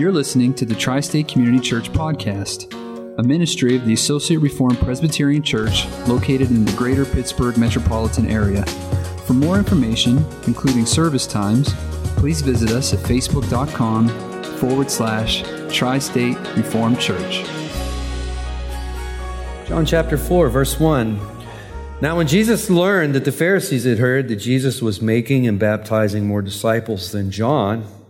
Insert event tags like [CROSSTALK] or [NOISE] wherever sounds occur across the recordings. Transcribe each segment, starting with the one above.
You're listening to the Tri State Community Church Podcast, a ministry of the Associate Reformed Presbyterian Church located in the greater Pittsburgh metropolitan area. For more information, including service times, please visit us at facebook.com forward slash Tri State Reformed Church. John chapter 4, verse 1. Now, when Jesus learned that the Pharisees had heard that Jesus was making and baptizing more disciples than John,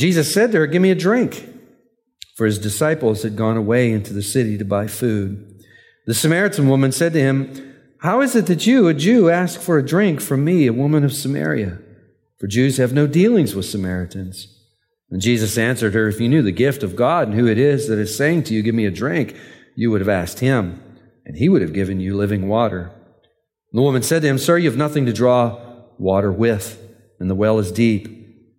Jesus said to her, Give me a drink. For his disciples had gone away into the city to buy food. The Samaritan woman said to him, How is it that you, a Jew, ask for a drink from me, a woman of Samaria? For Jews have no dealings with Samaritans. And Jesus answered her, If you knew the gift of God and who it is that is saying to you, Give me a drink, you would have asked him, and he would have given you living water. The woman said to him, Sir, you have nothing to draw water with, and the well is deep.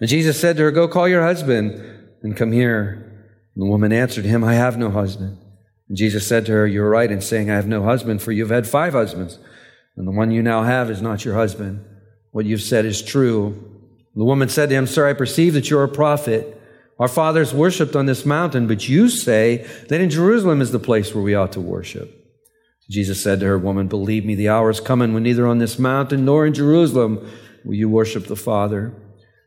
And Jesus said to her, Go call your husband and come here. And the woman answered him, I have no husband. And Jesus said to her, You're right in saying, I have no husband, for you've had five husbands, and the one you now have is not your husband. What you've said is true. The woman said to him, Sir, I perceive that you're a prophet. Our fathers worshipped on this mountain, but you say that in Jerusalem is the place where we ought to worship. Jesus said to her, Woman, believe me, the hour is coming when neither on this mountain nor in Jerusalem will you worship the Father.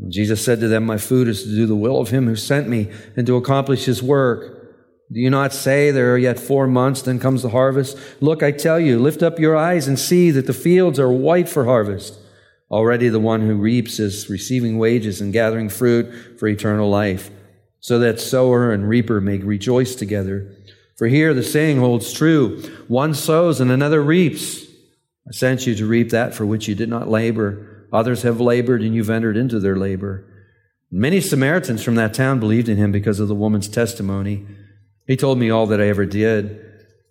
And Jesus said to them, My food is to do the will of him who sent me and to accomplish his work. Do you not say there are yet four months, then comes the harvest? Look, I tell you, lift up your eyes and see that the fields are white for harvest. Already the one who reaps is receiving wages and gathering fruit for eternal life so that sower and reaper may rejoice together. For here the saying holds true one sows and another reaps. I sent you to reap that for which you did not labor. Others have labored and you've entered into their labor. Many Samaritans from that town believed in him because of the woman's testimony. He told me all that I ever did.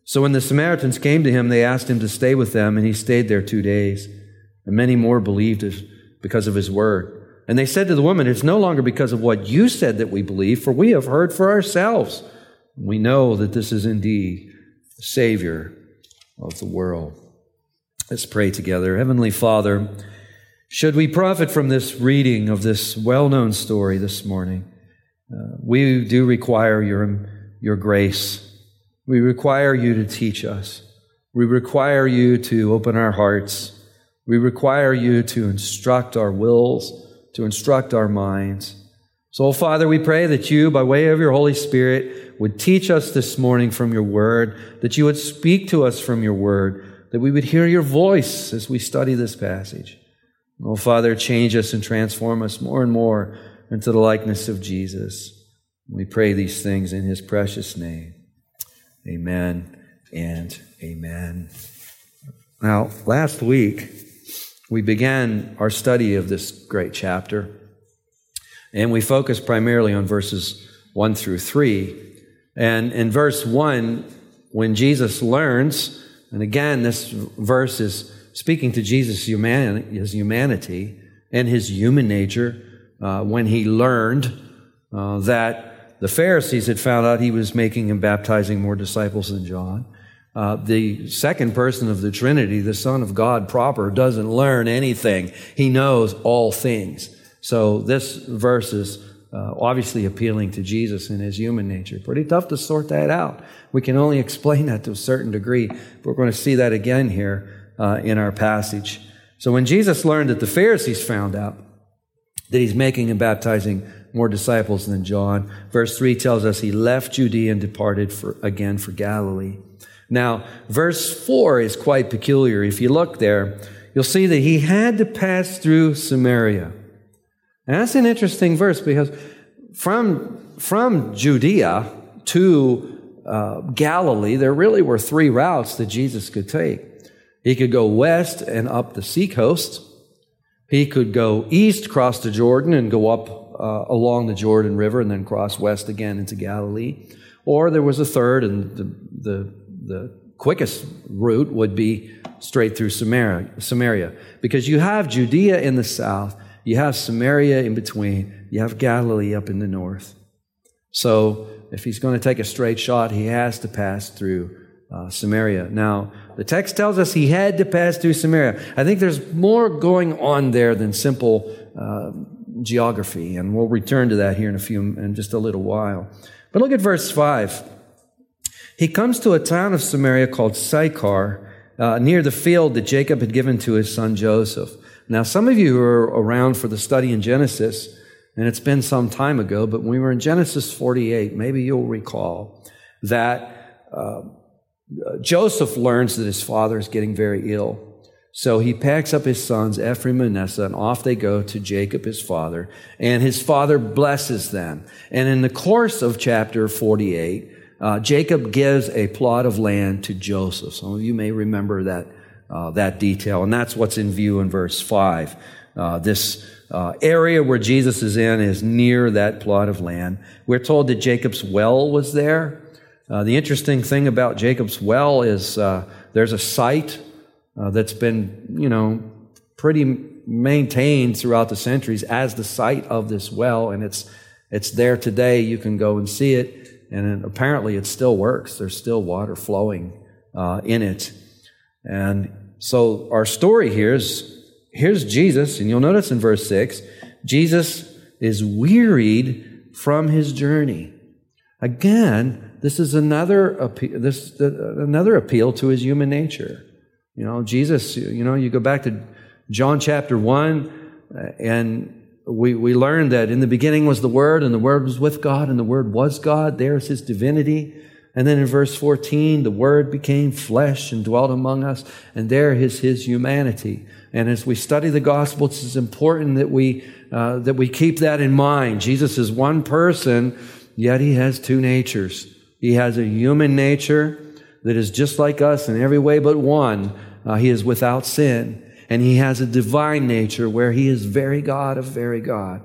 So when the Samaritans came to him, they asked him to stay with them, and he stayed there two days. And many more believed because of his word. And they said to the woman, It's no longer because of what you said that we believe, for we have heard for ourselves. We know that this is indeed the Savior of the world. Let's pray together. Heavenly Father, should we profit from this reading of this well known story this morning, uh, we do require your, your grace. We require you to teach us. We require you to open our hearts. We require you to instruct our wills to instruct our minds. So, Father, we pray that you, by way of your Holy Spirit, would teach us this morning from your word, that you would speak to us from your word, that we would hear your voice as we study this passage. Oh, Father, change us and transform us more and more into the likeness of Jesus. We pray these things in his precious name. Amen and amen. Now, last week, we began our study of this great chapter, and we focused primarily on verses 1 through 3. And in verse 1, when Jesus learns, and again, this verse is speaking to Jesus' his humanity and his human nature, uh, when he learned uh, that the Pharisees had found out he was making and baptizing more disciples than John. Uh, the second person of the Trinity, the Son of God proper, doesn't learn anything. He knows all things. So this verse is uh, obviously appealing to Jesus in his human nature. Pretty tough to sort that out. We can only [LAUGHS] explain that to a certain degree. But we're going to see that again here uh, in our passage. So when Jesus learned that the Pharisees found out that he's making and baptizing more disciples than John, verse 3 tells us he left Judea and departed for, again for Galilee. Now, verse 4 is quite peculiar. If you look there, you'll see that he had to pass through Samaria. And that's an interesting verse because from, from Judea to uh, Galilee, there really were three routes that Jesus could take. He could go west and up the seacoast. He could go east, cross the Jordan, and go up uh, along the Jordan River and then cross west again into Galilee. Or there was a third, and the, the the quickest route would be straight through Samaria, Samaria. Because you have Judea in the south, you have Samaria in between, you have Galilee up in the north. So if he's going to take a straight shot, he has to pass through uh, Samaria. Now, the text tells us he had to pass through Samaria. I think there's more going on there than simple uh, geography, and we'll return to that here in a few in just a little while. But look at verse five. He comes to a town of Samaria called Sychar, uh, near the field that Jacob had given to his son Joseph. Now, some of you who are around for the study in Genesis, and it's been some time ago, but when we were in Genesis 48, maybe you'll recall that uh, Joseph learns that his father is getting very ill. So he packs up his sons, Ephraim and Manasseh, and off they go to Jacob, his father. And his father blesses them. And in the course of chapter 48, uh, Jacob gives a plot of land to Joseph. Some of you may remember that, uh, that detail, and that's what's in view in verse 5. Uh, this uh, area where Jesus is in is near that plot of land. We're told that Jacob's well was there. Uh, the interesting thing about Jacob's well is uh, there's a site that's been, you know, pretty maintained throughout the centuries as the site of this well, and it's it's there today. You can go and see it and apparently it still works. There's still water flowing uh, in it. And so our story here is here's Jesus, and you'll notice in verse 6 Jesus is wearied from his journey. Again, this is another appeal, this, another appeal to his human nature. You know, Jesus, you know, you go back to John chapter 1, uh, and we, we learned that in the beginning was the Word, and the Word was with God, and the Word was God. There's His divinity. And then in verse 14, the Word became flesh and dwelt among us, and there is His humanity. And as we study the Gospels, it's important that we, uh, that we keep that in mind. Jesus is one person, yet He has two natures. He has a human nature that is just like us in every way but one. Uh, he is without sin and he has a divine nature where he is very God of very God.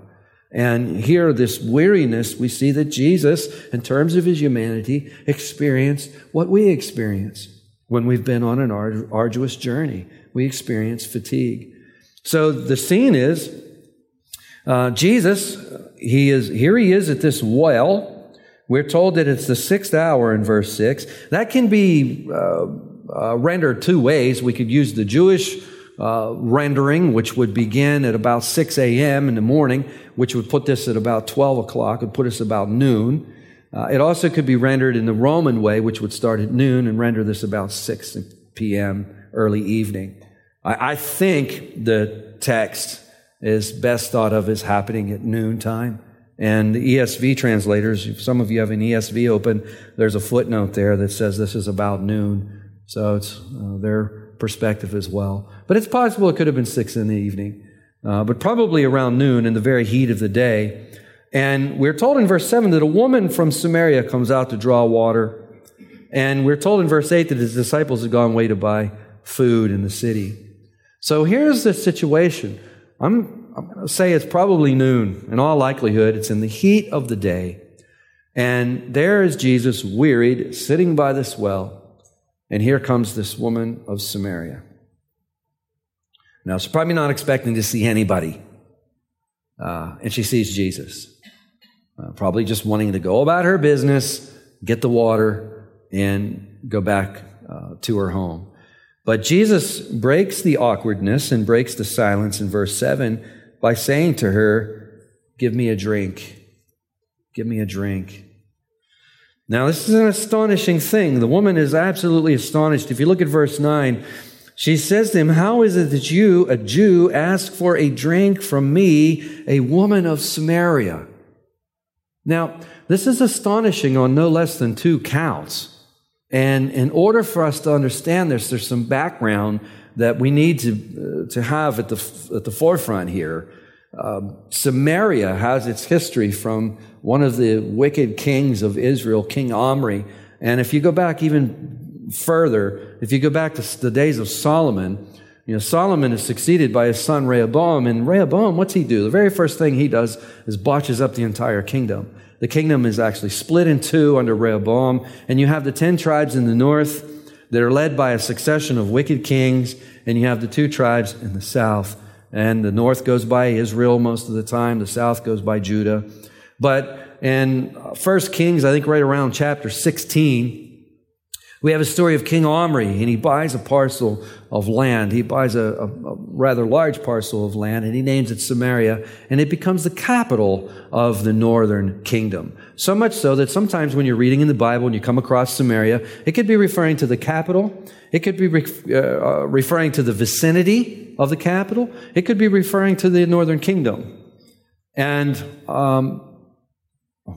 And here, this weariness, we see that Jesus, in terms of his humanity, experienced what we experience when we've been on an arduous journey. We experience fatigue. So the scene is uh, Jesus, he is, here he is at this well. We're told that it's the sixth hour in verse six. That can be uh, uh, rendered two ways. We could use the Jewish uh, rendering, which would begin at about 6 a.m. in the morning, which would put this at about 12 o'clock, would put us about noon. Uh, it also could be rendered in the Roman way, which would start at noon and render this about 6 p.m. early evening. I, I think the text is best thought of as happening at noontime. And the ESV translators, if some of you have an ESV open, there's a footnote there that says this is about noon. So it's uh, their perspective as well. But it's possible it could have been six in the evening, uh, but probably around noon in the very heat of the day. And we're told in verse 7 that a woman from Samaria comes out to draw water. And we're told in verse 8 that his disciples had gone away to buy food in the city. So here's the situation. I'm, I'm going to say it's probably noon. In all likelihood, it's in the heat of the day. And there is Jesus, wearied, sitting by this well. And here comes this woman of Samaria. Now, she's probably not expecting to see anybody. Uh, and she sees Jesus. Uh, probably just wanting to go about her business, get the water, and go back uh, to her home. But Jesus breaks the awkwardness and breaks the silence in verse 7 by saying to her, Give me a drink. Give me a drink. Now, this is an astonishing thing. The woman is absolutely astonished. If you look at verse 9, she says to him, How is it that you, a Jew, ask for a drink from me, a woman of Samaria? Now, this is astonishing on no less than two counts. And in order for us to understand this, there's some background that we need to, uh, to have at the, at the forefront here. Um, Samaria has its history from one of the wicked kings of Israel, King Omri. And if you go back even further, if you go back to the days of Solomon, you know, Solomon is succeeded by his son Rehoboam, and Rehoboam, what's he do? The very first thing he does is botches up the entire kingdom. The kingdom is actually split in two under Rehoboam, and you have the ten tribes in the north that are led by a succession of wicked kings, and you have the two tribes in the south. And the north goes by Israel most of the time, the south goes by Judah. But in First Kings, I think right around chapter 16, we have a story of King Omri, and he buys a parcel of land. He buys a, a, a, rather large parcel of land, and he names it Samaria, and it becomes the capital of the northern kingdom. So much so that sometimes when you're reading in the Bible and you come across Samaria, it could be referring to the capital, it could be re- uh, referring to the vicinity of the capital, it could be referring to the northern kingdom. And um,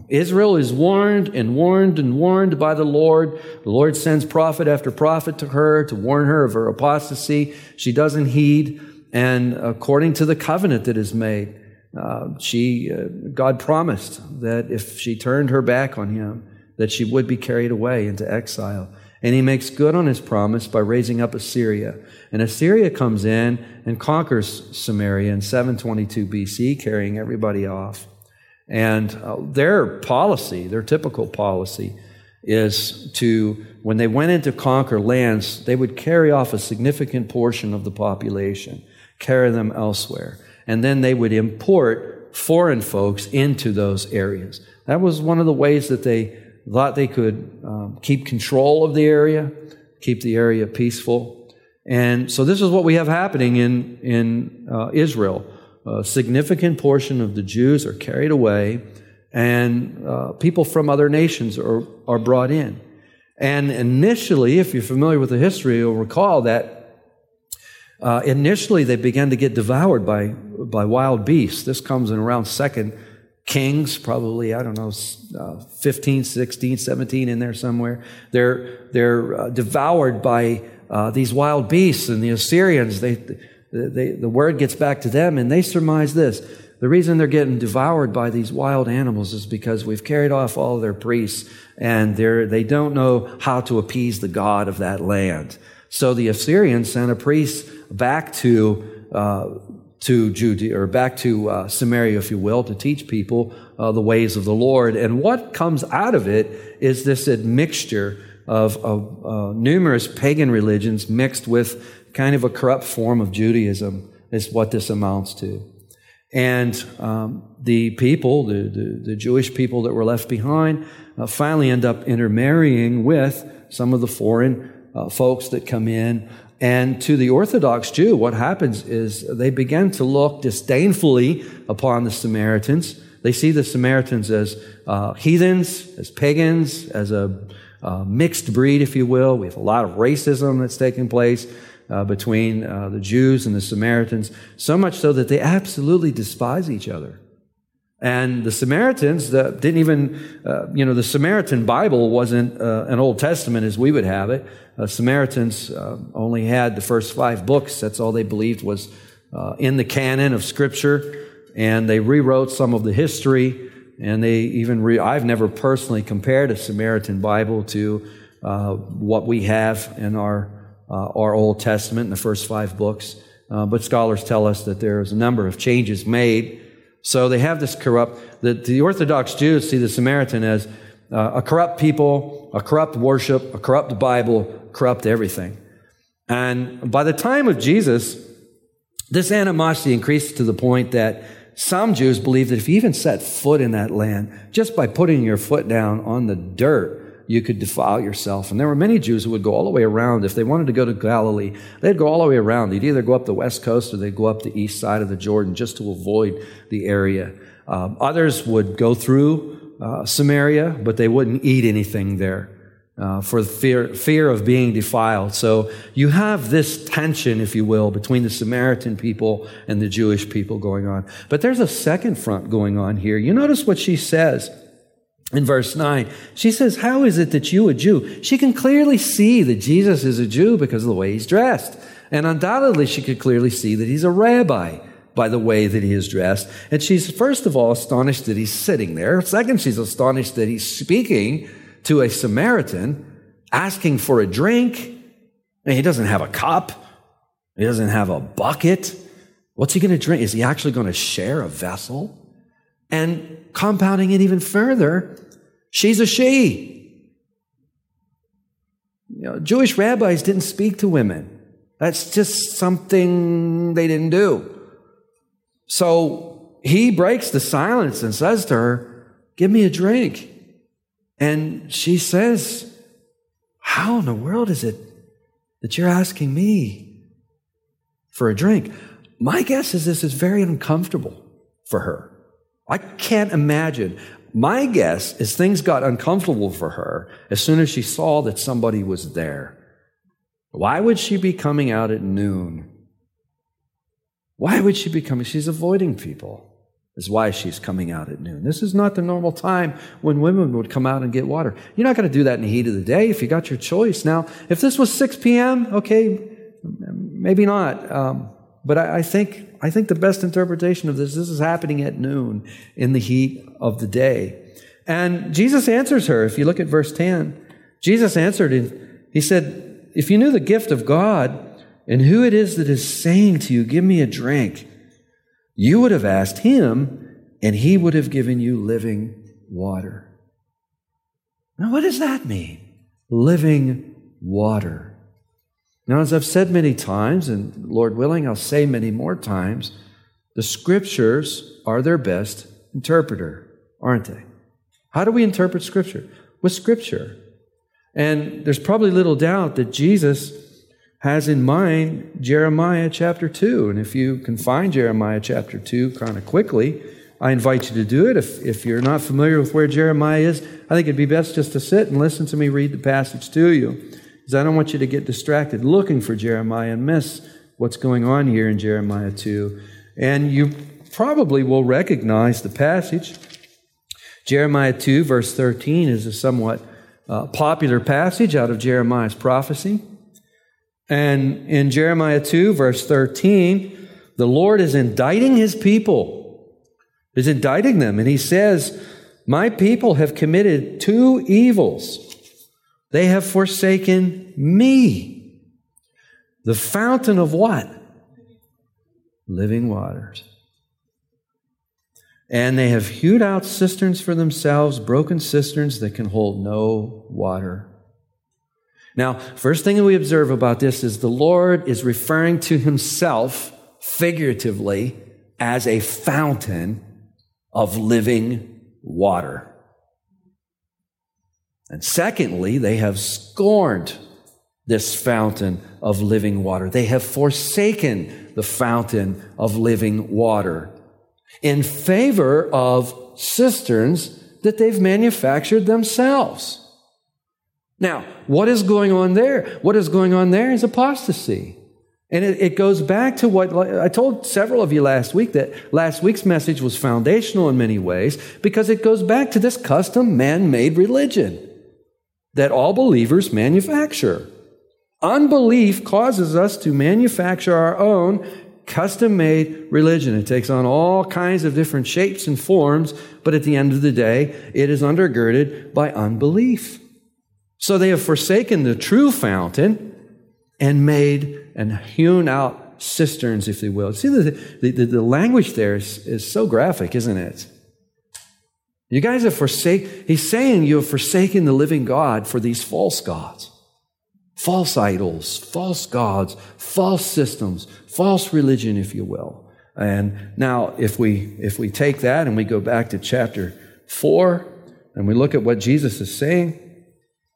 Israel is warned and warned and warned by the Lord. The Lord sends prophet after prophet to her to warn her of her apostasy. She doesn't heed. And according to the covenant that is made, uh, she, uh, God promised that if she turned her back on him, that she would be carried away into exile. And he makes good on his promise by raising up Assyria. And Assyria comes in and conquers Samaria in 722 BC, carrying everybody off. And uh, their policy, their typical policy, is to, when they went in to conquer lands, they would carry off a significant portion of the population, carry them elsewhere. And then they would import foreign folks into those areas. That was one of the ways that they thought they could um, keep control of the area, keep the area peaceful. And so this is what we have happening in, in uh, Israel a significant portion of the Jews are carried away, and uh, people from other nations are, are brought in. And initially, if you're familiar with the history, you'll recall that uh, initially they began to get devoured by, by wild beasts. This comes in around Second Kings, probably, I don't know, uh, 15, 16, 17 in there somewhere. They're, they're uh, devoured by uh, these wild beasts, and the Assyrians, they, the, the word gets back to them, and they surmise this. The reason they're getting devoured by these wild animals is because we've carried off all of their priests, and they're, they don't know how to appease the God of that land. So the Assyrians sent a priest back to uh, to Judea or back to uh, Samaria, if you will, to teach people uh, the ways of the Lord. And what comes out of it is this admixture of, of uh, numerous pagan religions mixed with kind of a corrupt form of Judaism is what this amounts to. And um, the people, the, the, the, Jewish people that were left behind, uh, finally end up intermarrying with some of the foreign uh, folks that come in. And to the Orthodox Jew, what happens is they begin to look disdainfully upon the Samaritans. They see the Samaritans as uh, heathens, as pagans, as a uh, mixed breed, if you will. We have a lot of racism that's taking place uh, between uh, the Jews and the Samaritans, so much so that they absolutely despise each other. And the Samaritans the, didn't even, uh, you know, the Samaritan Bible wasn't uh, an Old Testament as we would have it. Uh, Samaritans uh, only had the first five books. That's all they believed was in the canon of Scripture. And they rewrote some of the history. And they even, re- I've never personally compared a Samaritan Bible to uh, what we have in our, uh, our Old Testament in the first five books. Uh, but scholars tell us that there's a number of changes made. So they have this corrupt, the, the Orthodox Jews see the Samaritan as uh, a corrupt people, a corrupt worship, a corrupt Bible, corrupt everything. And by the time of Jesus, this animosity increased to the point that some Jews believed that if you even set foot in that land, just by putting your foot down on the dirt, you could defile yourself. And there were many Jews who would go all the way around. If they wanted to go to Galilee, they'd go all the way around. They'd either go up the west coast or they'd go up the east side of the Jordan just to avoid the area. Um, others would go through uh, Samaria, but they wouldn't eat anything there. Uh, for fear, fear of being defiled. So you have this tension, if you will, between the Samaritan people and the Jewish people going on. But there's a second front going on here. You notice what she says in verse 9. She says, How is it that you, a Jew? She can clearly see that Jesus is a Jew because of the way he's dressed. And undoubtedly, she could clearly see that he's a rabbi by the way that he is dressed. And she's first of all astonished that he's sitting there. Second, she's astonished that he's speaking to a Samaritan, asking for a drink. And he doesn't have a cup. He doesn't have a bucket. What's he going to drink? Is he actually going to share a vessel? And compounding it even further, she's a she. You know, Jewish rabbis didn't speak to women. That's just something they didn't do. So he breaks the silence and says to her, Give me a drink. And she says, How in the world is it that you're asking me for a drink? My guess is this is very uncomfortable for her. I can't imagine. My guess is things got uncomfortable for her as soon as she saw that somebody was there. Why would she be coming out at noon? Why would she be coming? She's avoiding people, is why she's coming out at noon. This is not the normal time when women would come out and get water. You're not going to do that in the heat of the day if you got your choice. Now, if this was 6 p.m., okay, maybe not. Um, but I, I, think, I think the best interpretation of this, this is happening at noon in the heat of the day. And Jesus answers her. If you look at verse 10, Jesus answered and he said, if you knew the gift of God and who it is that is saying to you, give me a drink, you would have asked him and he would have given you living water. Now, what does that mean? Living water. Now, as I've said many times, and Lord willing, I'll say many more times, the scriptures are their best interpreter, aren't they? How do we interpret scripture? With scripture. And there's probably little doubt that Jesus has in mind Jeremiah chapter 2. And if you can find Jeremiah chapter 2 kind of quickly, I invite you to do it. If, if you're not familiar with where Jeremiah is, I think it'd be best just to sit and listen to me read the passage to you because I don't want you to get distracted looking for Jeremiah and miss what's going on here in Jeremiah 2. And you probably will recognize the passage. Jeremiah 2, verse 13, is a somewhat uh, popular passage out of Jeremiah's prophecy. And in Jeremiah 2, verse 13, the Lord is indicting his people, is indicting them. And he says, My people have committed two evils. They have forsaken me. The fountain of what? Living waters. And they have hewed out cisterns for themselves, broken cisterns that can hold no water. Now, first thing that we observe about this is the Lord is referring to himself figuratively as a fountain of living water. And secondly, they have scorned this fountain of living water. They have forsaken the fountain of living water in favor of cisterns that they've manufactured themselves. Now, what is going on there? What is going on there is apostasy. And it, it, goes back to what I told several of you last week that last week's message was foundational in many ways because it goes back to this custom man made religion that all believers manufacture. Unbelief causes us to manufacture our own custom made religion. It takes on all kinds of different shapes and forms, but at the end of the day, it is undergirded by unbelief. So they have forsaken the true fountain and made and hewn out cisterns, if you will. See, the, the, the language there is, is so graphic, isn't it? You guys have forsaken, he's saying you have forsaken the living God for these false gods, false idols, false gods, false systems, false religion, if you will. And now, if we, if we take that and we go back to chapter 4 and we look at what Jesus is saying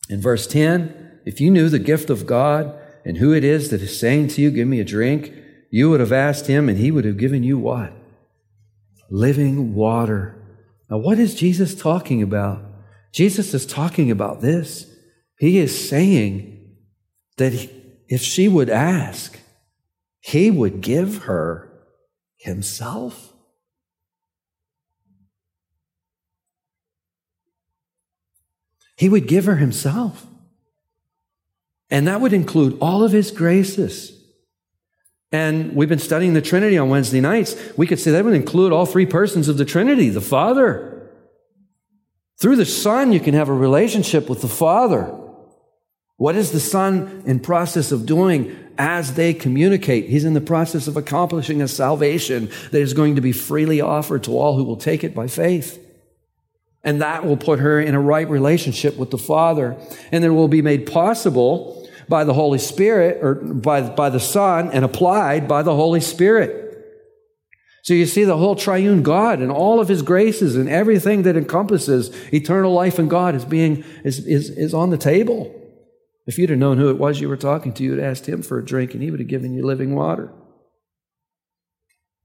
in verse 10, if you knew the gift of God and who it is that is saying to you, Give me a drink, you would have asked him and he would have given you what? Living water. Now, what is Jesus talking about? Jesus is talking about this. He is saying that if she would ask, he would give her himself. He would give her himself. And that would include all of his graces. And we've been studying the Trinity on Wednesday nights. We could say that would include all three persons of the Trinity the Father. Through the Son, you can have a relationship with the Father. What is the Son in process of doing as they communicate? He's in the process of accomplishing a salvation that is going to be freely offered to all who will take it by faith. And that will put her in a right relationship with the Father. And it will be made possible by the Holy Spirit or by, by the Son and applied by the Holy Spirit. So you see the whole triune God and all of his graces and everything that encompasses eternal life in God is being is, is, is on the table. If you'd have known who it was you were talking to, you'd have asked him for a drink and he would have given you living water.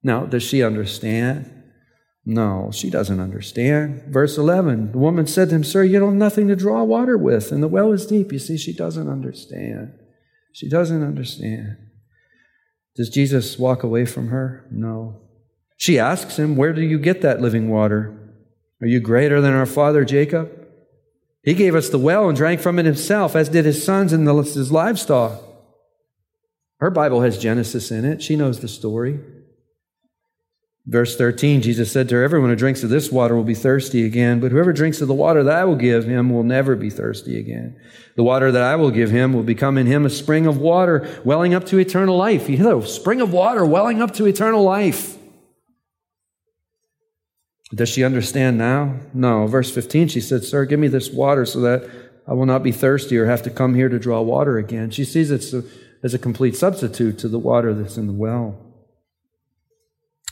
Now, does she understand? No, she doesn't understand. Verse 11 the woman said to him, Sir, you don't have nothing to draw water with, and the well is deep. You see, she doesn't understand. She doesn't understand. Does Jesus walk away from her? No. She asks him, Where do you get that living water? Are you greater than our father Jacob? He gave us the well and drank from it himself, as did his sons and his livestock. Her Bible has Genesis in it. She knows the story. Verse 13, Jesus said to her, Everyone who drinks of this water will be thirsty again, but whoever drinks of the water that I will give him will never be thirsty again. The water that I will give him will become in him a spring of water welling up to eternal life. You know. Spring of water welling up to eternal life. Does she understand now? No. Verse 15, she said, Sir, give me this water so that I will not be thirsty or have to come here to draw water again. She sees it as a complete substitute to the water that's in the well.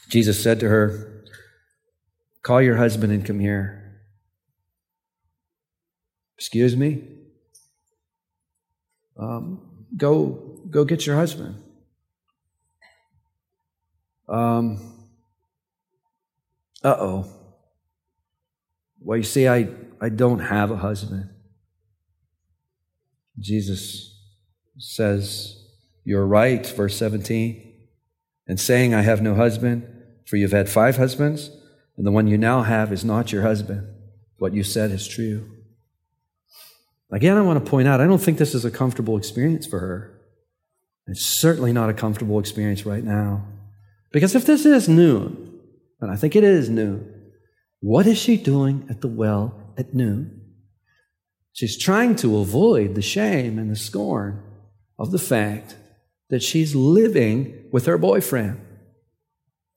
Jesus said to her, Call your husband and come here. Excuse me? Um, go, go get your husband. Um, uh oh. Well, you see, I, I don't have a husband. Jesus says, You're right, verse 17. And saying, I have no husband, for you've had five husbands, and the one you now have is not your husband. What you said is true. Again, I want to point out, I don't think this is a comfortable experience for her. It's certainly not a comfortable experience right now. Because if this is noon, and I think it is noon, what is she doing at the well at noon? She's trying to avoid the shame and the scorn of the fact that she's living with her boyfriend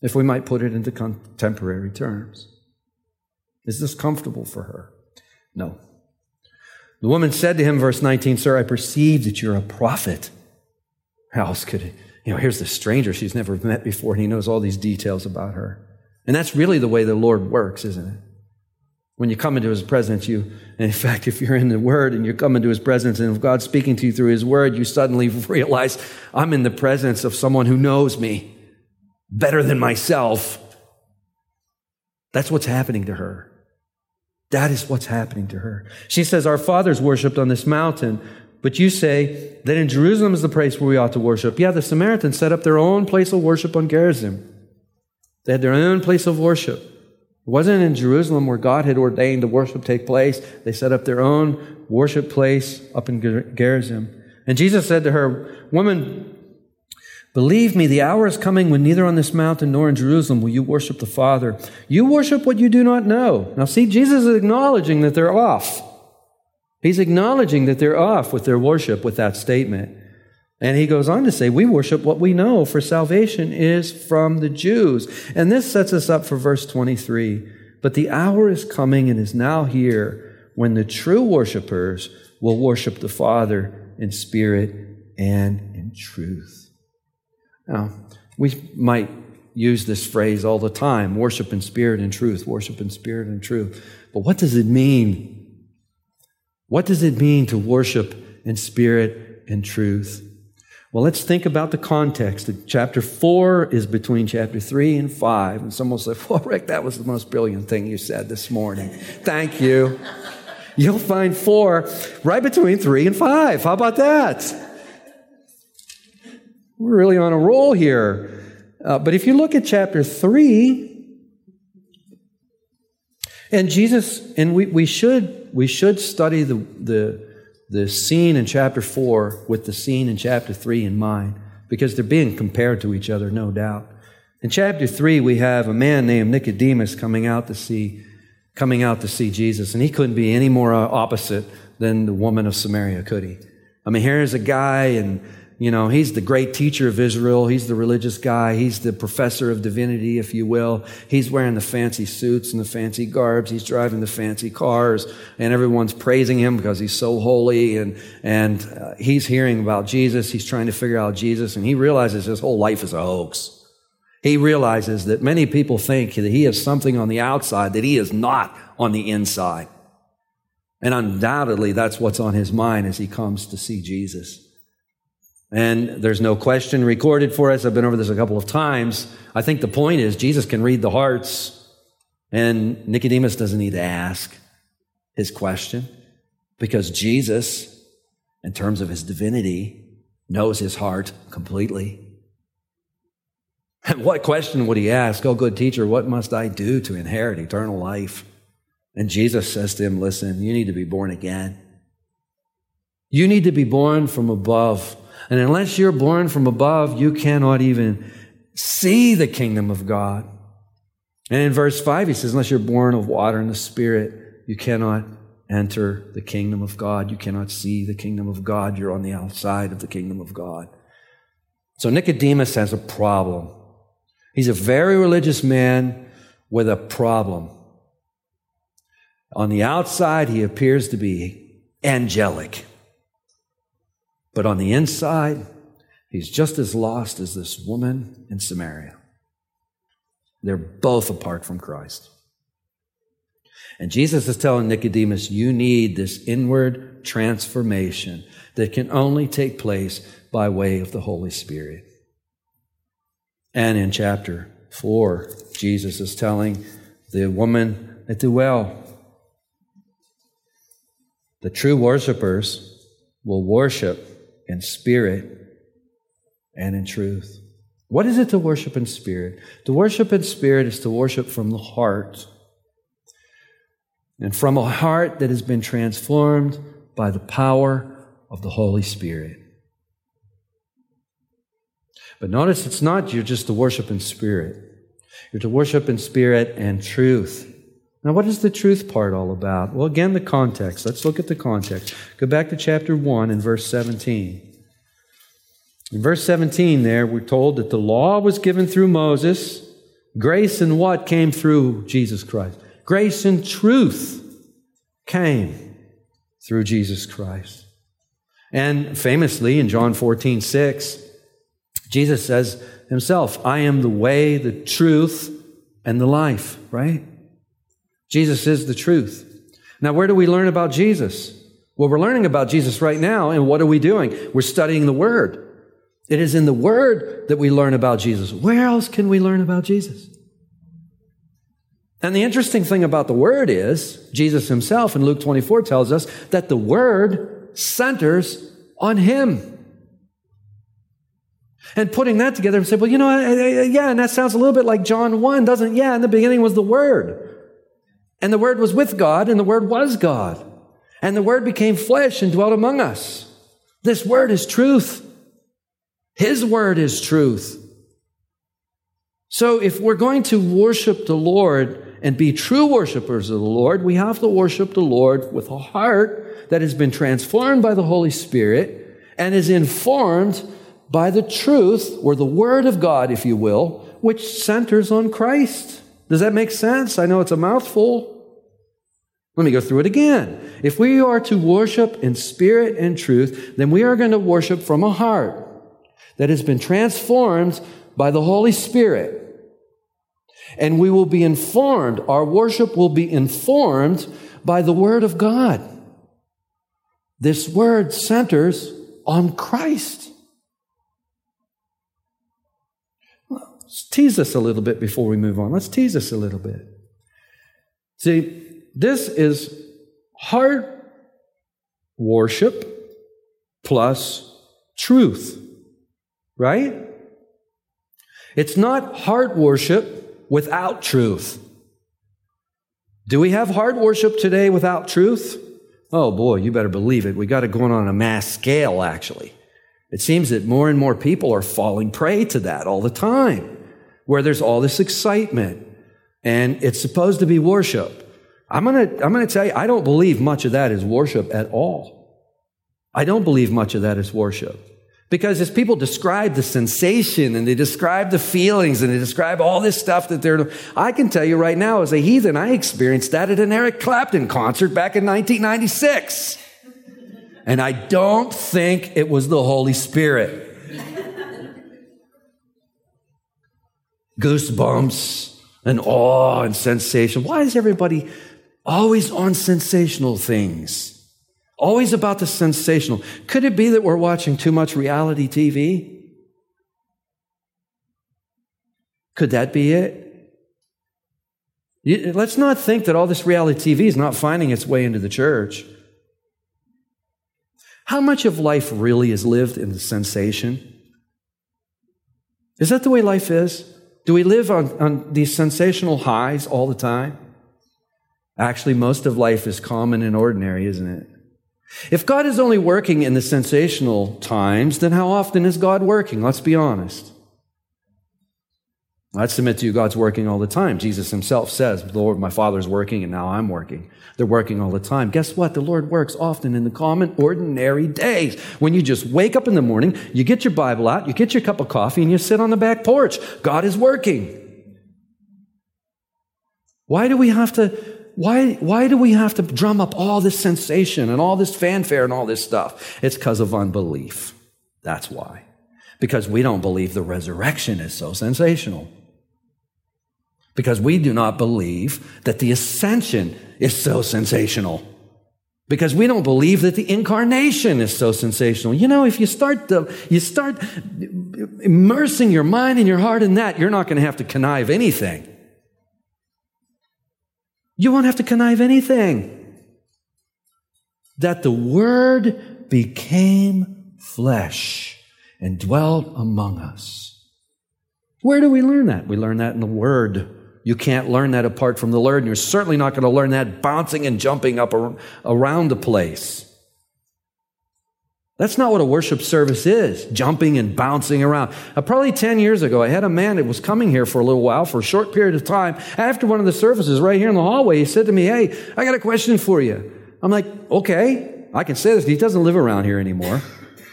if we might put it into contemporary terms. Is this comfortable for her? No. The woman said to him, verse 19, Sir, I perceive that you're a prophet. How else could it? You know, here's the stranger she's never met before, and he knows all these details about her. And that's really the way the Lord works, isn't it? When you come into his presence, you, and in fact, if you're in the word and you come into his presence and if God's speaking to you through his word, you suddenly [LAUGHS] realize, I'm in the presence of someone who knows me better than myself. That's what's happening to her. That is what's happening to her. She says, Our fathers worshiped on this mountain, but you say that in Jerusalem is the place where we ought to worship. Yeah, the Samaritans set up their own place of worship on Gerizim. They had their own place of worship. It wasn't in Jerusalem where God had ordained the worship take place. They set up their own worship place up in Gerizim. And Jesus said to her, Woman, Believe me, the hour is coming when neither on this mountain nor in Jerusalem will you worship the Father. You worship what you do not know. Now, see, Jesus is acknowledging that they're off. He's acknowledging that they're off with their worship with that statement. And he goes on to say, We worship what we know, for salvation is from the Jews. And this sets us up for verse 23. But the hour is coming and is now here when the true worshipers will worship the Father in spirit and in truth. Now, we might use this phrase all the time worship in spirit and truth, worship in spirit and truth. But what does it mean? What does it mean to worship in spirit and truth? Well, let's think about the context. Chapter 4 is between chapter 3 and 5. And someone will say, Well, Rick, that was the most brilliant thing you said this morning. Thank you. You'll find 4 right between 3 and 5. How about that? We're really on a roll here. Uh, but if you look at chapter 3, and Jesus, and we, we should we should study the, the the scene in chapter 4 with the scene in chapter 3 in mind because they're being compared to each other, no doubt. In chapter 3, we have a man named Nicodemus coming out to see, coming out to see Jesus, and he couldn't be any more opposite than the woman of Samaria, could he? I mean, here's a guy and you know, he's the great teacher of Israel. He's the religious guy. He's the professor of divinity, if you will. He's wearing the fancy suits and the fancy garbs. He's driving the fancy cars and everyone's praising him because he's so holy and, and uh, he's hearing about Jesus. He's trying to figure out Jesus and he realizes his whole life is a hoax. He realizes that many people think that he is something on the outside that he is not on the inside. And undoubtedly that's what's on his mind as he comes to see Jesus. And there's no question recorded for us. I've been over this a couple of times. I think the point is Jesus can read the hearts, and Nicodemus doesn't need to ask his question because Jesus, in terms of his divinity, knows his heart completely. And what question would he ask? Oh, good teacher, what must I do to inherit eternal life? And Jesus says to him, Listen, you need to be born again. You need to be born from above. And unless you're born from above, you cannot even see the kingdom of God. And in verse 5, he says, unless you're born of water and the Spirit, you cannot enter the kingdom of God. You cannot see the kingdom of God. You're on the outside of the kingdom of God. So Nicodemus has a problem. He's a very religious man with a problem. On the outside, he appears to be angelic. But on the inside, he's just as lost as this woman in Samaria. They're both apart from Christ. And Jesus is telling Nicodemus, you need this inward transformation that can only take place by way of the Holy Spirit. And in chapter 4, Jesus is telling the woman at the well, the true worshipers will worship in spirit and in truth. What is it to worship in spirit? To worship in spirit is to worship from the heart. And from a heart that has been transformed by the power of the Holy Spirit. But notice it's not you're just to worship in spirit. You're to worship in spirit and truth. Now, what is the truth part all about? Well, again, the context. Let's look at the context. Go back to chapter 1 and verse 17. In verse 17, there, we're told that the law was given through Moses. Grace and what came through Jesus Christ? Grace and truth came through Jesus Christ. And famously, in John 14, 6, Jesus says himself, I am the way, the truth, and the life, right? Jesus is the truth. Now, where do we learn about Jesus? Well, we're learning about Jesus right now, and what are we doing? We're studying the Word. It is in the Word that we learn about Jesus. Where else can we learn about Jesus? And the interesting thing about the Word is, Jesus himself in Luke 24 tells us that the Word centers on Him. And putting that together and say, well, you know, yeah, and that sounds a little bit like John 1, doesn't it? Yeah, in the beginning was the Word. And the Word was with God, and the Word was God. And the Word became flesh and dwelt among us. This Word is truth. His Word is truth. So if we're going to worship the Lord and be true worshipers of the Lord, we have to worship the Lord with a heart that has been transformed by the Holy Spirit and is informed by the truth, or the Word of God, if you will, which centers on Christ. Does that make sense? I know it's a mouthful. Let me go through it again. If we are to worship in spirit and truth, then we are going to worship from a heart that has been transformed by the Holy Spirit. And we will be informed, our worship will be informed by the Word of God. This Word centers on Christ. Let's tease us a little bit before we move on. Let's tease us a little bit. See, this is heart worship plus truth, right? It's not heart worship without truth. Do we have heart worship today without truth? Oh boy, you better believe it. We got it going on a mass scale, actually. It seems that more and more people are falling prey to that all the time where there's all this excitement and it's supposed to be worship. I'm going to I'm going to tell you, I don't believe much of that is worship at all. I don't believe much of that is worship. Because as people describe the sensation and they describe the feelings and they describe all this stuff that they're, I can tell you right now, as a heathen, I experienced that at an Eric Clapton concert back in 1996. And I don't think it was the Holy Spirit. goosebumps and awe and sensation. Why is everybody always on sensational things? Always about the sensational. Could it be that we're watching too much reality TV? Could that be it? Let's not think that all this reality TV is not finding its way into the church. How much of life really is lived in the sensation? Is that the way life is? Do we live on, on these sensational highs all the time? Actually, most of life is common and ordinary, isn't it? If God is only working in the sensational times, then how often is God working? Let's be honest. I submit to you, God's working all the time. Jesus himself says, The Lord, my Father's working and now I'm working. They're working all the time. Guess what? The Lord works often in the common, ordinary days. When you just wake up in the morning, you get your Bible out, you get your cup of coffee, and you sit on the back porch. God is working. Why do we have to, why, why do we have to drum up all this sensation and all this fanfare and all this stuff? It's because of unbelief. That's why. Because we don't believe the resurrection is so sensational because we do not believe that the ascension is so sensational. Because we don't believe that the incarnation is so sensational. You know, if you start to, you start immersing your mind and your heart in that, you're not going to have to connive anything. You won't have to connive anything. That the Word became flesh and dwelt among us. Where do we learn that? We learn that in the Word. You can't learn that apart from the Lord, and you're certainly not going to learn that bouncing and jumping up around the place. That's not what a worship service is, jumping and bouncing around. Uh, probably 10 years ago, I had a man that was coming here for a little while, for a short period of time. After one of the services, right here in the hallway, he said to me, Hey, I got a question for you. I'm like, Okay, I can say this. He doesn't live around here anymore.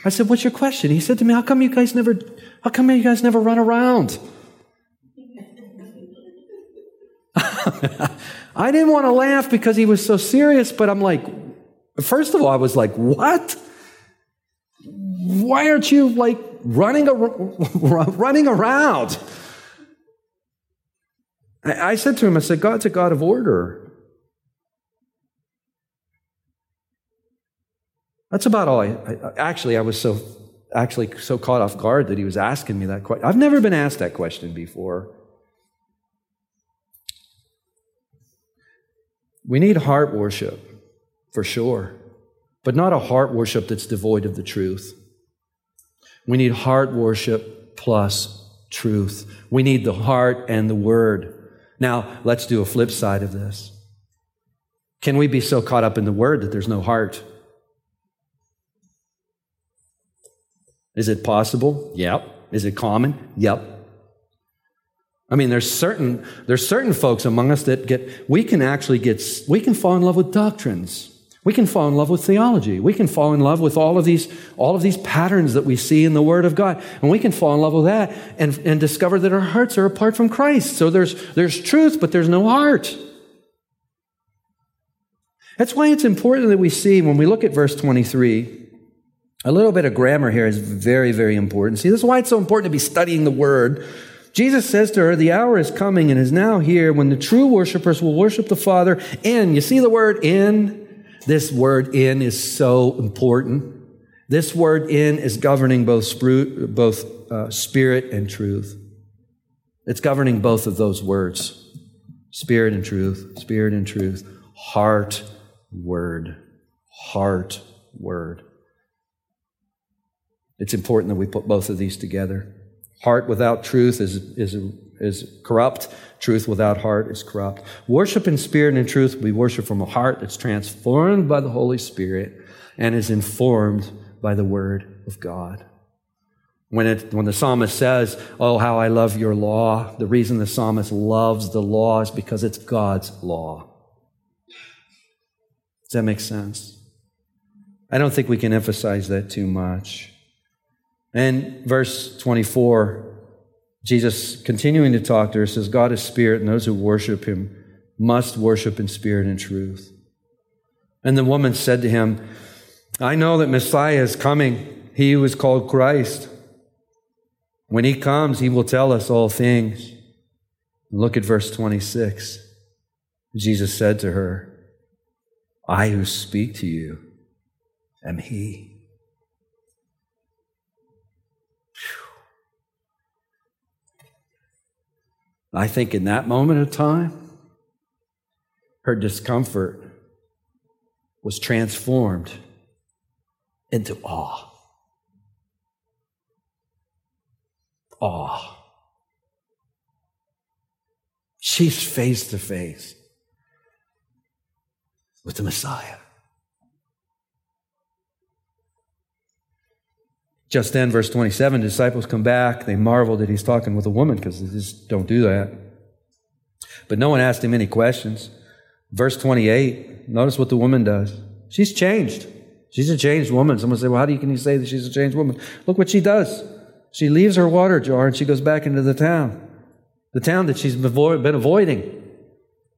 I said, What's your question? He said to me, How come you guys never, how come you guys never run around? [LAUGHS] I didn't want to laugh because he was so serious, but I'm like, first of all, I was like, what? Why aren't you like running, [LAUGHS] running around? I said to him, I said, God's a God of order. That's about all I, I, actually I was so actually so caught off guard that he was asking me that question. I've never been asked that question before. We need heart worship, for sure, but not a heart worship that's devoid of the truth. We need heart worship plus truth. We need the heart and the word. Now, let's do a flip side of this. Can we be so caught up in the word that there's no heart? Is it possible? Yep. Is it common? Yep. I mean, there's certain, there's certain folks among us that get, we can actually get, we can fall in love with doctrines. We can fall in love with theology. We can fall in love with all of these, all of these patterns that we see in the Word of God. And we can fall in love with that and, and discover that our hearts are apart from Christ. So there's, there's truth, but there's no heart. That's why it's important that we see when we look at verse 23, a little bit of grammar here is very, very important. See, this is why it's so important to be studying the Word Jesus says to her, The hour is coming and is now here when the true worshipers will worship the Father in. You see the word in? This word in is so important. This word in is governing both, both uh, spirit and truth. It's governing both of those words spirit and truth, spirit and truth, heart, word, heart, word. It's important that we put both of these together. Heart without truth is, is, is corrupt. Truth without heart is corrupt. Worship in spirit and in truth, we worship from a heart that's transformed by the Holy Spirit and is informed by the Word of God. When, it, when the psalmist says, Oh, how I love your law, the reason the psalmist loves the law is because it's God's law. Does that make sense? I don't think we can emphasize that too much. And verse 24, Jesus continuing to talk to her says, God is spirit, and those who worship him must worship in spirit and truth. And the woman said to him, I know that Messiah is coming, he who is called Christ. When he comes, he will tell us all things. Look at verse 26. Jesus said to her, I who speak to you am he. I think in that moment of time, her discomfort was transformed into awe. Awe. She's face to face with the Messiah. Just then, verse 27, disciples come back. They marvel that he's talking with a woman because they just don't do that. But no one asked him any questions. Verse 28, notice what the woman does. She's changed. She's a changed woman. Someone say, well, how do you, can you say that she's a changed woman? Look what she does. She leaves her water jar and she goes back into the town, the town that she's been avoiding.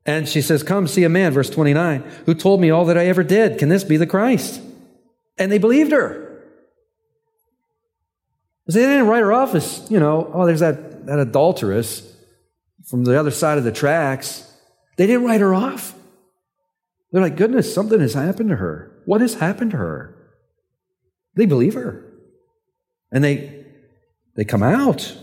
And she says, Come see a man, verse 29, who told me all that I ever did. Can this be the Christ? And they believed her. They didn't write her off as, you know, oh, there's that, that adulteress from the other side of the tracks. They didn't write her off. They're like, goodness, something has happened to her. What has happened to her? They believe her. And they they come out.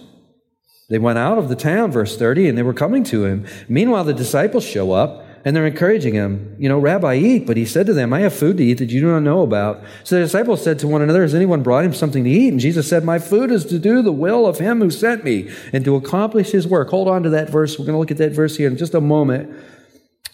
They went out of the town, verse 30, and they were coming to him. Meanwhile, the disciples show up and they're encouraging him, you know, Rabbi, eat. But he said to them, I have food to eat that you do not know about. So the disciples said to one another, Has anyone brought him something to eat? And Jesus said, My food is to do the will of him who sent me and to accomplish his work. Hold on to that verse. We're going to look at that verse here in just a moment.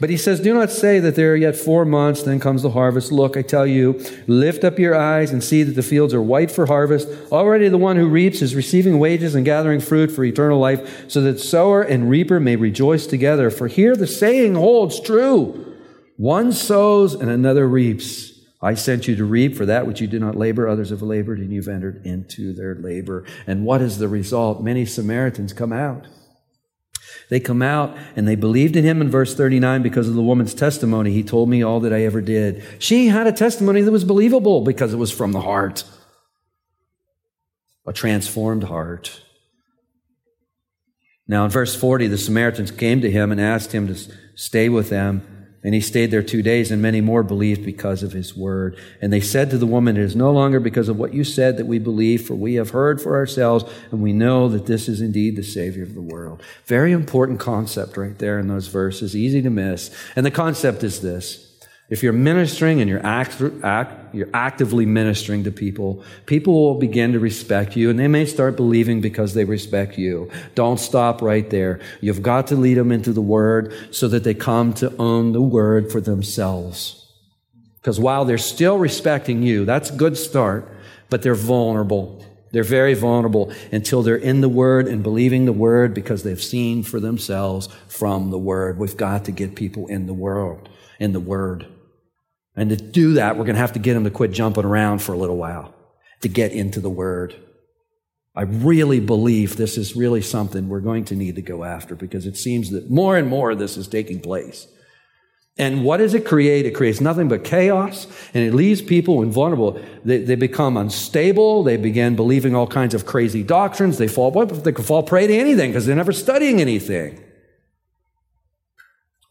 But he says, Do not say that there are yet four months, then comes the harvest. Look, I tell you, lift up your eyes and see that the fields are white for harvest. Already the one who reaps is receiving wages and gathering fruit for eternal life, so that sower and reaper may rejoice together. For here the saying holds true one sows and another reaps. I sent you to reap for that which you did not labor. Others have labored, and you've entered into their labor. And what is the result? Many Samaritans come out. They come out and they believed in him in verse 39 because of the woman's testimony. He told me all that I ever did. She had a testimony that was believable because it was from the heart, a transformed heart. Now, in verse 40, the Samaritans came to him and asked him to stay with them. And he stayed there two days, and many more believed because of his word. And they said to the woman, It is no longer because of what you said that we believe, for we have heard for ourselves, and we know that this is indeed the Savior of the world. Very important concept right there in those verses, easy to miss. And the concept is this if you're ministering and you're, act, act, you're actively ministering to people, people will begin to respect you and they may start believing because they respect you. Don't stop right there. You've got to lead them into the Word so that they come to own the Word for themselves. Because while they're still respecting you, that's a good start, but they're vulnerable. They're very vulnerable until they're in the Word and believing the Word because they've seen for themselves from the Word. We've got to get people in the world, in the Word. And to do that, we're going to have to get them to quit jumping around for a little while, to get into the Word. I really believe this is really something we're going to need to go after because it seems that more and more of this is taking place. And what does it create? It creates nothing but chaos and it leaves people invulnerable. They, they become unstable. They begin believing all kinds of crazy doctrines. They fall, they can fall prey to anything because they're never studying anything.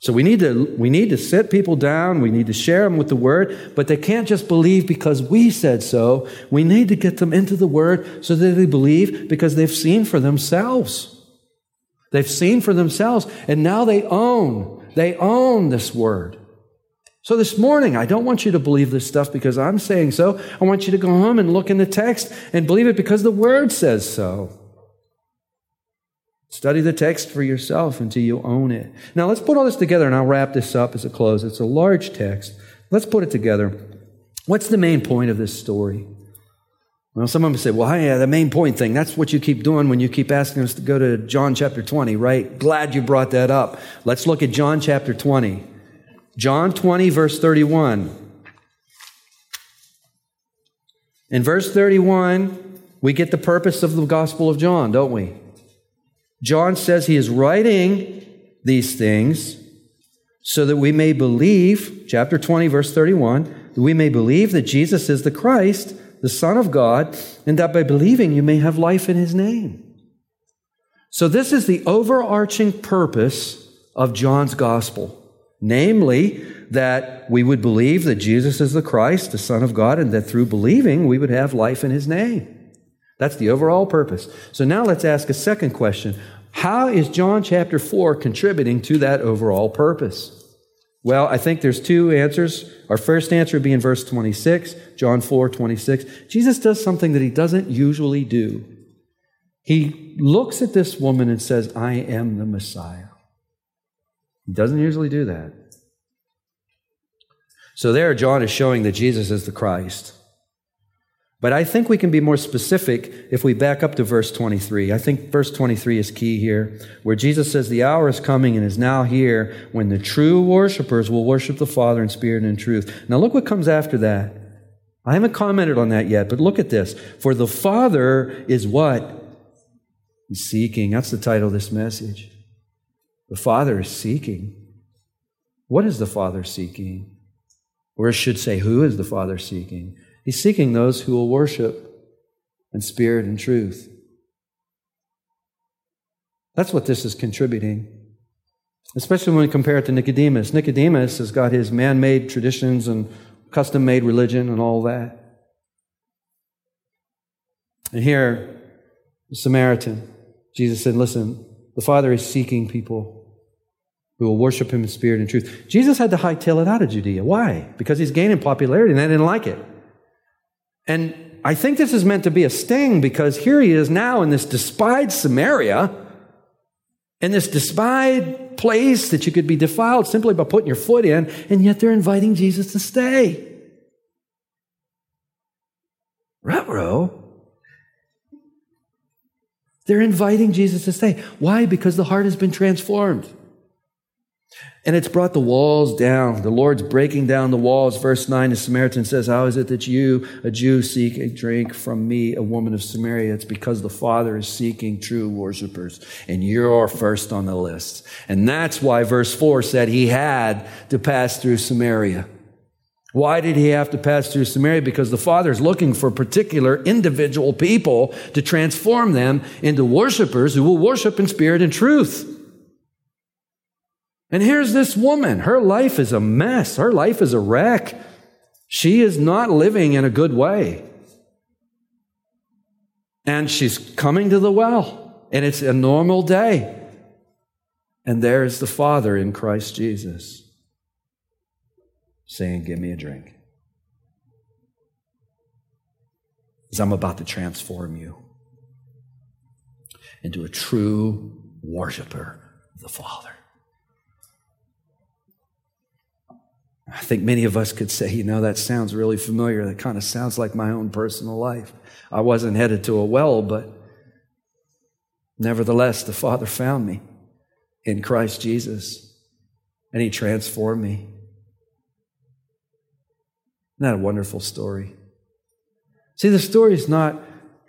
So we need to, we need to sit people down. We need to share them with the word, but they can't just believe because we said so. We need to get them into the word so that they believe because they've seen for themselves. They've seen for themselves and now they own they own this word. So this morning, I don't want you to believe this stuff because I'm saying so. I want you to go home and look in the text and believe it because the word says so. Study the text for yourself until you own it. Now let's put all this together and I'll wrap this up as a close. It's a large text. Let's put it together. What's the main point of this story? Well, some of them say, well, yeah, the main point thing, that's what you keep doing when you keep asking us to go to John chapter 20, right? Glad you brought that up. Let's look at John chapter 20. John 20, verse 31. In verse 31, we get the purpose of the Gospel of John, don't we? John says he is writing these things so that we may believe, chapter 20, verse 31, that we may believe that Jesus is the Christ the Son of God, and that by believing you may have life in his name. So, this is the overarching purpose of John's gospel namely, that we would believe that Jesus is the Christ, the Son of God, and that through believing we would have life in his name. That's the overall purpose. So, now let's ask a second question How is John chapter 4 contributing to that overall purpose? Well, I think there's two answers. Our first answer would be in verse 26, John 4 26. Jesus does something that he doesn't usually do. He looks at this woman and says, I am the Messiah. He doesn't usually do that. So there, John is showing that Jesus is the Christ. But I think we can be more specific if we back up to verse 23. I think verse 23 is key here, where Jesus says, The hour is coming and is now here when the true worshipers will worship the Father in spirit and in truth. Now look what comes after that. I haven't commented on that yet, but look at this. For the Father is what? He's seeking. That's the title of this message. The Father is seeking. What is the Father seeking? Or I should say, who is the Father seeking? He's seeking those who will worship in spirit and truth. That's what this is contributing. Especially when we compare it to Nicodemus. Nicodemus has got his man made traditions and custom made religion and all that. And here, the Samaritan, Jesus said, Listen, the Father is seeking people who will worship him in spirit and truth. Jesus had to hightail it out of Judea. Why? Because he's gaining popularity and they didn't like it. And I think this is meant to be a sting because here he is now in this despised Samaria, in this despised place that you could be defiled simply by putting your foot in, and yet they're inviting Jesus to stay. Ruh-roh. They're inviting Jesus to stay. Why? Because the heart has been transformed. And it's brought the walls down. The Lord's breaking down the walls. Verse 9, the Samaritan says, How is it that you, a Jew, seek a drink from me, a woman of Samaria? It's because the Father is seeking true worshipers, and you're first on the list. And that's why verse 4 said he had to pass through Samaria. Why did he have to pass through Samaria? Because the Father is looking for particular individual people to transform them into worshipers who will worship in spirit and truth. And here's this woman. Her life is a mess. Her life is a wreck. She is not living in a good way. And she's coming to the well, and it's a normal day. And there's the Father in Christ Jesus saying, Give me a drink. Because I'm about to transform you into a true worshiper of the Father. I think many of us could say, you know, that sounds really familiar. That kind of sounds like my own personal life. I wasn't headed to a well, but nevertheless, the Father found me in Christ Jesus and He transformed me. Isn't that a wonderful story? See, the story is not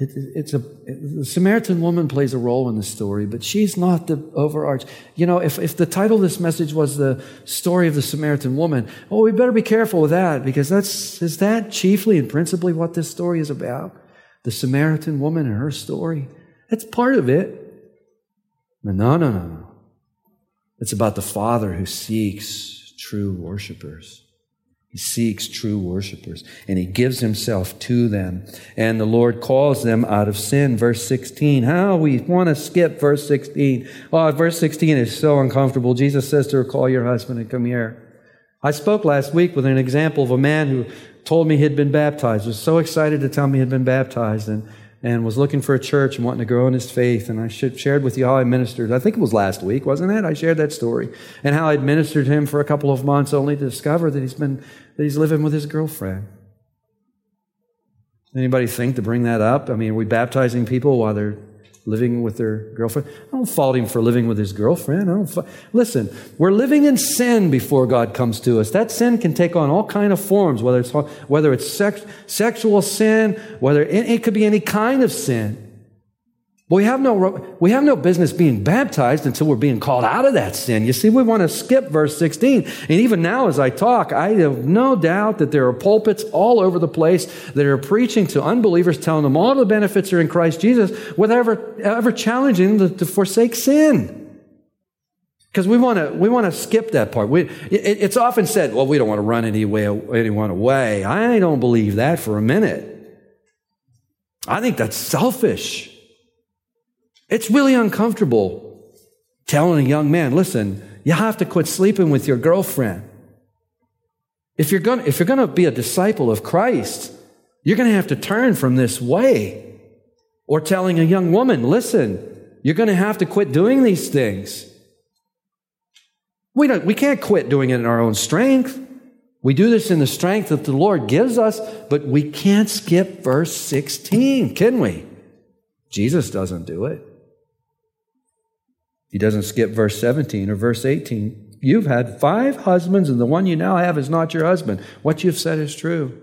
it, it's a the Samaritan woman plays a role in the story, but she's not the overarch. You know, if, if the title of this message was the story of the Samaritan woman, oh, we better be careful with that because that's is that chiefly and principally what this story is about. The Samaritan woman and her story. That's part of it. No, no, no, no. It's about the Father who seeks true worshipers. He seeks true worshipers and he gives himself to them. And the Lord calls them out of sin. Verse 16. How we want to skip verse 16. Oh, verse 16 is so uncomfortable. Jesus says to her, Call your husband and come here. I spoke last week with an example of a man who told me he'd been baptized, was so excited to tell me he'd been baptized. And and was looking for a church and wanting to grow in his faith. And I shared with you how I ministered. I think it was last week, wasn't it? I shared that story and how I'd ministered him for a couple of months, only to discover that he's been that he's living with his girlfriend. Anybody think to bring that up? I mean, are we baptizing people while they're living with their girlfriend. I don't fault him for living with his girlfriend. I don't fa- Listen, we're living in sin before God comes to us. That sin can take on all kind of forms, whether it's, whether it's sex, sexual sin, whether it, it could be any kind of sin. But we have no, we have no business being baptized until we're being called out of that sin. You see, we want to skip verse 16. And even now, as I talk, I have no doubt that there are pulpits all over the place that are preaching to unbelievers, telling them all the benefits are in Christ Jesus without ever, ever challenging them to, to forsake sin. Because we want to we want to skip that part. We, it, it's often said, "Well, we don't want to run any way, anyone away." I don't believe that for a minute. I think that's selfish. It's really uncomfortable telling a young man, listen, you have to quit sleeping with your girlfriend. If you're going if you're going to be a disciple of Christ, you're going to have to turn from this way. Or telling a young woman, listen, you're going to have to quit doing these things. We, don't, we can't quit doing it in our own strength. We do this in the strength that the Lord gives us, but we can't skip verse 16, can we? Jesus doesn't do it. He doesn't skip verse 17 or verse 18. You've had five husbands, and the one you now have is not your husband. What you've said is true.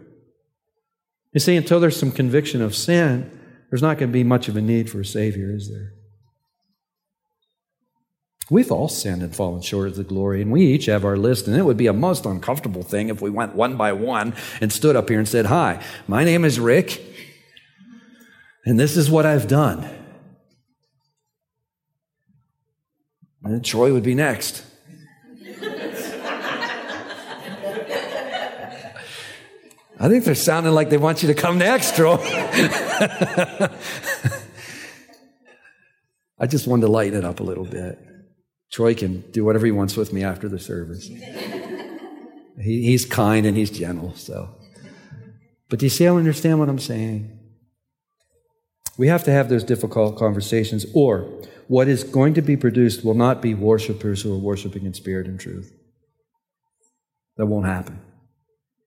You see, until there's some conviction of sin, there's not going to be much of a need for a Savior, is there? We've all sinned and fallen short of the glory, and we each have our list, and it would be a most uncomfortable thing if we went one by one and stood up here and said, Hi, my name is Rick, and this is what I've done. And Troy would be next. I think they're sounding like they want you to come next, Troy. [LAUGHS] I just wanted to lighten it up a little bit. Troy can do whatever he wants with me after the service. He, he's kind and he's gentle, so. But do you see, I understand what I'm saying. We have to have those difficult conversations, or what is going to be produced will not be worshipers who are worshiping in spirit and truth. That won't happen.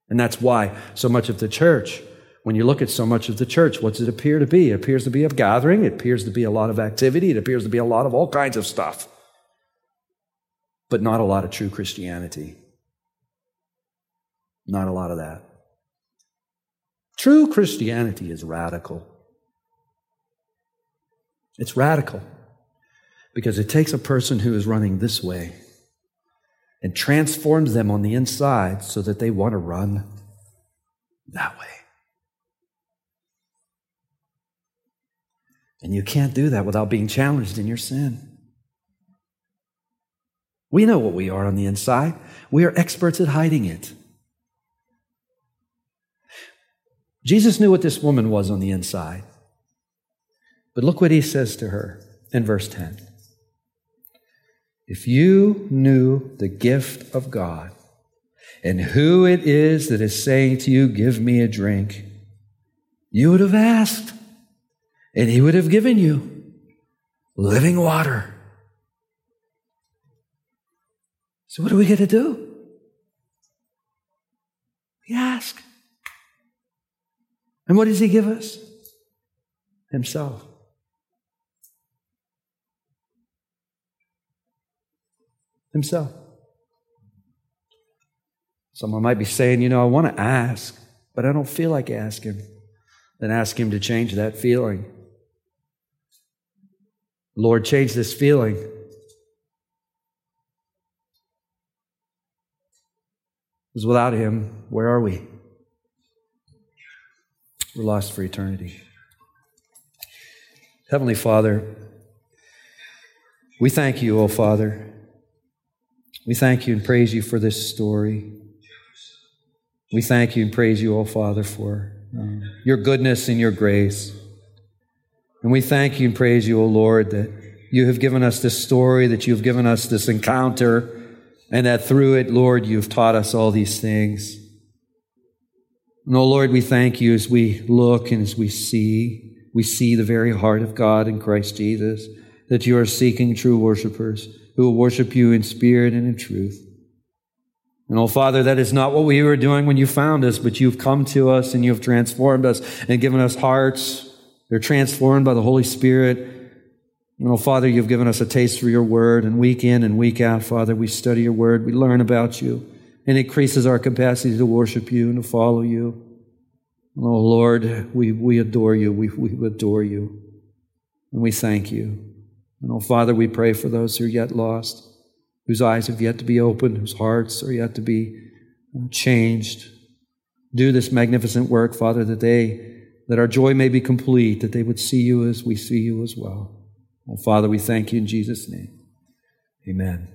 And that's why so much of the church, when you look at so much of the church, what does it appear to be? It appears to be a gathering, it appears to be a lot of activity, it appears to be a lot of all kinds of stuff, but not a lot of true Christianity. Not a lot of that. True Christianity is radical. It's radical. Because it takes a person who is running this way and transforms them on the inside so that they want to run that way. And you can't do that without being challenged in your sin. We know what we are on the inside. We are experts at hiding it. Jesus knew what this woman was on the inside. But look what he says to her in verse 10. If you knew the gift of God and who it is that is saying to you, Give me a drink, you would have asked, and he would have given you living water. So, what are we going to do? We ask. And what does He give us? Himself. Himself. Someone might be saying, you know, I want to ask, but I don't feel like asking. Then ask Him to change that feeling. Lord, change this feeling. Because without Him, where are we? We're lost for eternity. Heavenly Father, we thank you, O Father. We thank you and praise you for this story. We thank you and praise you, O oh Father, for um, your goodness and your grace. And we thank you and praise you, O Lord, that you have given us this story, that you've given us this encounter, and that through it, Lord, you've taught us all these things. And, O Lord, we thank you as we look and as we see, we see the very heart of God in Christ Jesus, that you are seeking true worshipers who will worship you in spirit and in truth. And oh, Father, that is not what we were doing when you found us, but you've come to us and you've transformed us and given us hearts they're transformed by the Holy Spirit. And oh, Father, you've given us a taste for your word, and week in and week out, Father, we study your word, we learn about you, and it increases our capacity to worship you and to follow you. Oh, Lord, we, we adore you. We, we adore you. And we thank you. And oh, Father, we pray for those who are yet lost, whose eyes have yet to be opened, whose hearts are yet to be uh, changed. Do this magnificent work, Father, that they that our joy may be complete, that they would see you as we see you as well. Oh, Father, we thank you in Jesus' name. Amen.